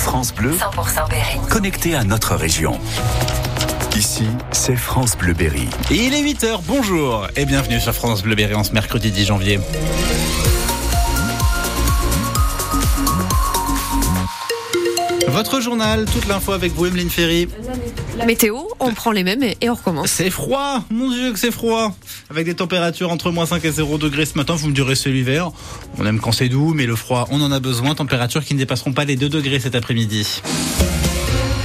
France Bleu, 100% Berry. connecté à notre région. Ici, c'est France Bleu Berry. Et il est 8h, bonjour et bienvenue sur France Bleu Berry en ce mercredi 10 janvier. Votre journal, toute l'info avec vous, Emeline Ferry. La météo, on prend les mêmes et, on recommence. C'est froid, mon dieu que c'est froid. Avec des températures entre moins 5 et 0 degrés ce matin, vous me direz c'est l'hiver. On aime quand c'est doux, mais le froid, on en a besoin. Températures qui ne dépasseront pas les 2 degrés cet après-midi.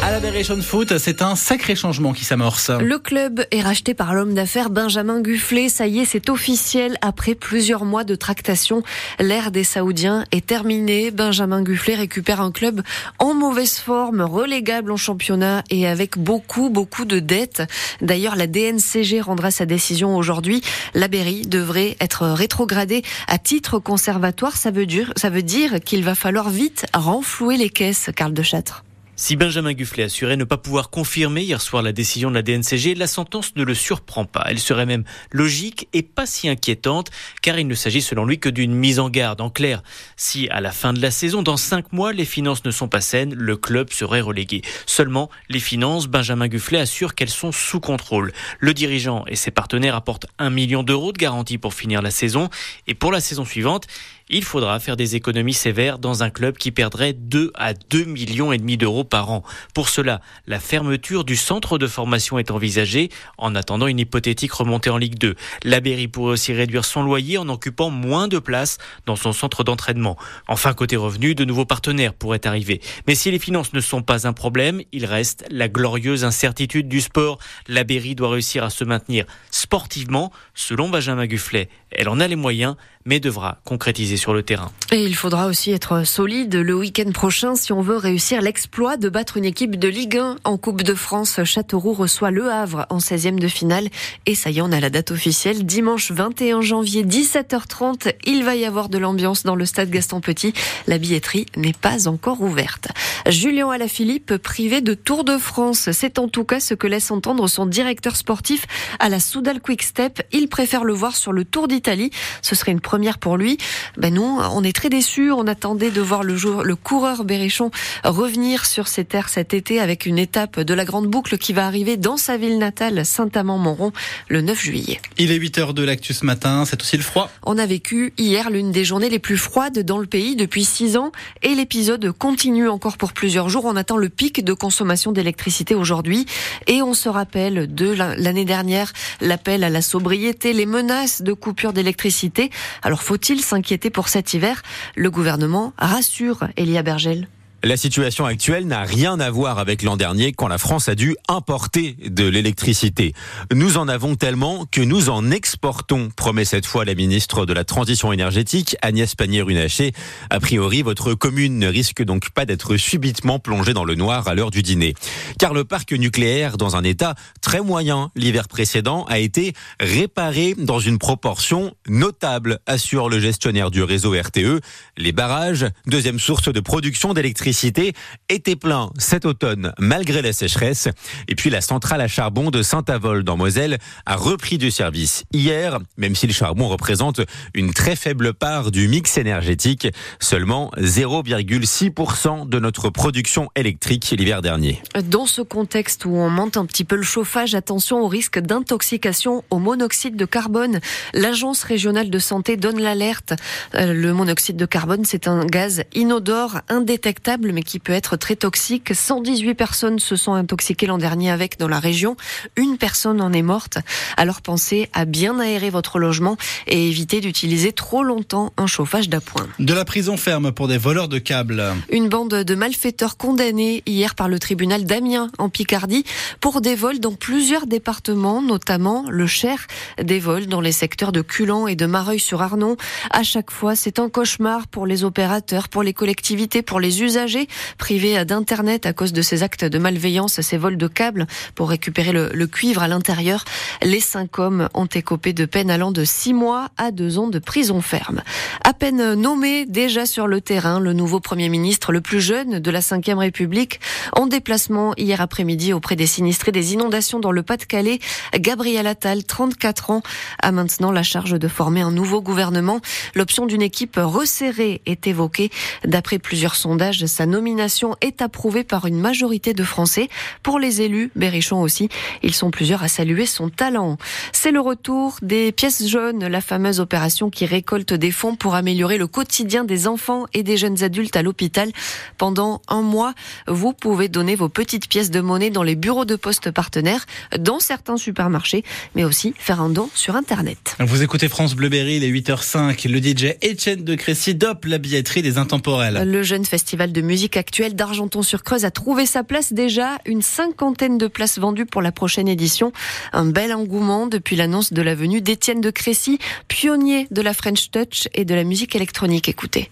À Foot, c'est un sacré changement qui s'amorce. Le club est racheté par l'homme d'affaires Benjamin Gufflet. Ça y est, c'est officiel. Après plusieurs mois de tractation, l'ère des Saoudiens est terminée. Benjamin Gufflet récupère un club en mauvaise forme, relégable en championnat et avec beaucoup, beaucoup de dettes. D'ailleurs, la DNCG rendra sa décision aujourd'hui. La Berry devrait être rétrogradée à titre conservatoire. Ça veut dire, dire qu'il va falloir vite renflouer les caisses, Karl de Châtre. Si Benjamin Gufflet assurait ne pas pouvoir confirmer hier soir la décision de la DNCG, la sentence ne le surprend pas. Elle serait même logique et pas si inquiétante, car il ne s'agit selon lui que d'une mise en garde. En clair, si à la fin de la saison, dans cinq mois, les finances ne sont pas saines, le club serait relégué. Seulement, les finances, Benjamin Gufflet assure qu'elles sont sous contrôle. Le dirigeant et ses partenaires apportent un million d'euros de garantie pour finir la saison, et pour la saison suivante, il faudra faire des économies sévères dans un club qui perdrait 2 à 2 millions et demi d'euros par an. Pour cela, la fermeture du centre de formation est envisagée en attendant une hypothétique remontée en Ligue 2. La pourrait aussi réduire son loyer en occupant moins de place dans son centre d'entraînement. Enfin, côté revenus, de nouveaux partenaires pourraient arriver. Mais si les finances ne sont pas un problème, il reste la glorieuse incertitude du sport. La doit réussir à se maintenir sportivement, selon Benjamin Gufflet. Elle en a les moyens, mais devra concrétiser sur le terrain. Et il faudra aussi être solide le week-end prochain si on veut réussir l'exploit de battre une équipe de Ligue 1 en Coupe de France. Châteauroux reçoit Le Havre en 16e de finale. Et ça y est, on a la date officielle. Dimanche 21 janvier, 17h30, il va y avoir de l'ambiance dans le stade Gaston Petit. La billetterie n'est pas encore ouverte. Julien Alaphilippe, privé de Tour de France. C'est en tout cas ce que laisse entendre son directeur sportif à la Soudal Quick Step. Il préfère le voir sur le Tour d'Italie. Ce serait une première pour lui. Ben nous, on est très déçus. On attendait de voir le, jour, le coureur Berrichon revenir sur ses terres cet été avec une étape de la Grande Boucle qui va arriver dans sa ville natale, Saint-Amand-Montrond, le 9 juillet. Il est 8h de l'actu ce matin, c'est aussi le froid. On a vécu hier l'une des journées les plus froides dans le pays depuis six ans et l'épisode continue encore pour plusieurs jours. On attend le pic de consommation d'électricité aujourd'hui et on se rappelle de l'année dernière l'appel à la sobriété, les menaces de coupure d'électricité. Alors faut-il s'inquiéter pour cet hiver Le gouvernement rassure Elia Bergel. La situation actuelle n'a rien à voir avec l'an dernier quand la France a dû importer de l'électricité. Nous en avons tellement que nous en exportons, promet cette fois la ministre de la Transition énergétique, Agnès Pannier-Runacher. A priori, votre commune ne risque donc pas d'être subitement plongée dans le noir à l'heure du dîner. Car le parc nucléaire, dans un état très moyen l'hiver précédent, a été réparé dans une proportion notable, assure le gestionnaire du réseau RTE. Les barrages, deuxième source de production d'électricité, était plein cet automne malgré la sécheresse. Et puis la centrale à charbon de Saint-Avold dans Moselle a repris du service hier, même si le charbon représente une très faible part du mix énergétique, seulement 0,6% de notre production électrique l'hiver dernier. Dans ce contexte où on monte un petit peu le chauffage, attention au risque d'intoxication au monoxyde de carbone. L'agence régionale de santé donne l'alerte. Le monoxyde de carbone, c'est un gaz inodore, indétectable mais qui peut être très toxique. 118 personnes se sont intoxiquées l'an dernier avec dans la région. Une personne en est morte. Alors pensez à bien aérer votre logement et éviter d'utiliser trop longtemps un chauffage d'appoint. De la prison ferme pour des voleurs de câbles. Une bande de malfaiteurs condamnés hier par le tribunal d'Amiens en Picardie pour des vols dans plusieurs départements, notamment le Cher, des vols dans les secteurs de Culan et de Mareuil-sur-Arnon. À chaque fois, c'est un cauchemar pour les opérateurs, pour les collectivités, pour les usagers privés d'Internet à cause de ces actes de malveillance, ces vols de câbles pour récupérer le, le cuivre à l'intérieur. Les cinq hommes ont écopé de peine allant de six mois à deux ans de prison ferme. À peine nommé déjà sur le terrain, le nouveau Premier ministre, le plus jeune de la Ve République, en déplacement hier après-midi auprès des sinistrés des inondations dans le Pas-de-Calais, Gabriel Attal, 34 ans, a maintenant la charge de former un nouveau gouvernement. L'option d'une équipe resserrée est évoquée. D'après plusieurs sondages, Sa nomination est approuvée par une majorité de Français. Pour les élus, Berrichon aussi, ils sont plusieurs à saluer son talent. C'est le retour des pièces jaunes, la fameuse opération qui récolte des fonds pour améliorer le quotidien des enfants et des jeunes adultes à l'hôpital. Pendant un mois, vous pouvez donner vos petites pièces de monnaie dans les bureaux de poste partenaires, dans certains supermarchés, mais aussi faire un don sur Internet. Vous écoutez France Bleu Berry, les 8h05. Le DJ Etienne de Crécy dope la billetterie des intemporels. Le jeune festival de musique actuelle d'Argenton-sur-Creuse a trouvé sa place déjà. Une cinquantaine de places vendues pour la prochaine édition. Un bel engouement depuis l'annonce de la venue d'Étienne de Crécy, pionnier de la French Touch et de la musique électronique. Écoutez.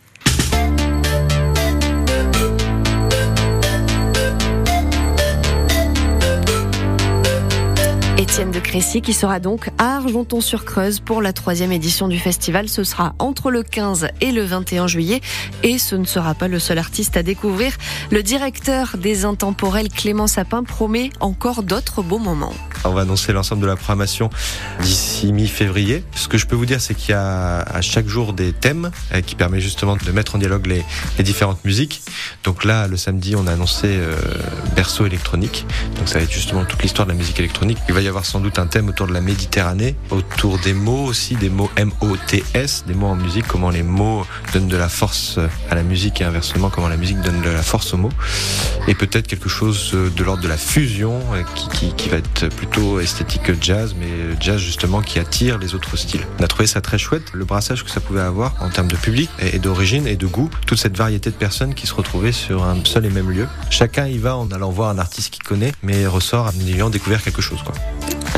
Étienne de Crécy qui sera donc à Argenton-sur-Creuse pour la troisième édition du festival. Ce sera entre le 15 et le 21 juillet et ce ne sera pas le seul artiste à découvrir. Le directeur des Intemporels Clément Sapin promet encore d'autres beaux moments. On va annoncer l'ensemble de la programmation d'ici mi-février. Ce que je peux vous dire, c'est qu'il y a à chaque jour des thèmes euh, qui permettent justement de mettre en dialogue les, différentes musiques. Donc là, le samedi, on a annoncé euh, berceau électronique. Donc ça va être justement toute l'histoire de la musique électronique. Il va y avoir sans doute un thème autour de la Méditerranée, autour des mots aussi, des mots M-O-T-S, des mots en musique, comment les mots donnent de la force à la musique et inversement comment la musique donne de la force aux mots. Et peut-être quelque chose de l'ordre de la fusion euh, qui, qui, qui va être plutôt esthétique jazz, mais jazz justement qui attire les autres styles. On a trouvé ça très chouette, le brassage que ça pouvait avoir en termes de public et d'origine et de goût, toute cette variété de personnes qui se retrouvaient sur un seul et même lieu. Chacun y va en allant voir un artiste qu'il connaît, mais ressort en ayant découvert quelque chose. Quoi.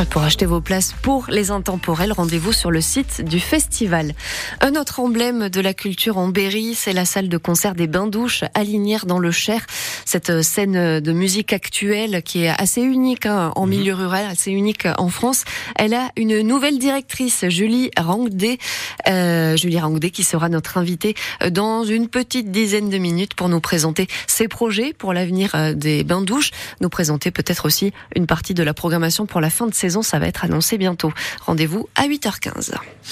Pour acheter vos places pour les intemporels, rendez-vous sur le site du festival. Un autre emblème de la culture en Berry, c'est la salle de concert des Bains-Douches à Linière dans le Cher. Cette scène de musique actuelle qui est assez unique hein, en milieu rural, assez unique en France. Elle a une nouvelle directrice, Julie Rangdé, euh, Julie Rangdé qui sera notre invitée dans une petite dizaine de minutes pour nous présenter ses projets pour l'avenir des Bains-Douches, nous présenter peut-être aussi une partie de la programmation pour la fin de Ça va être annoncé bientôt. Rendez-vous à 8h15.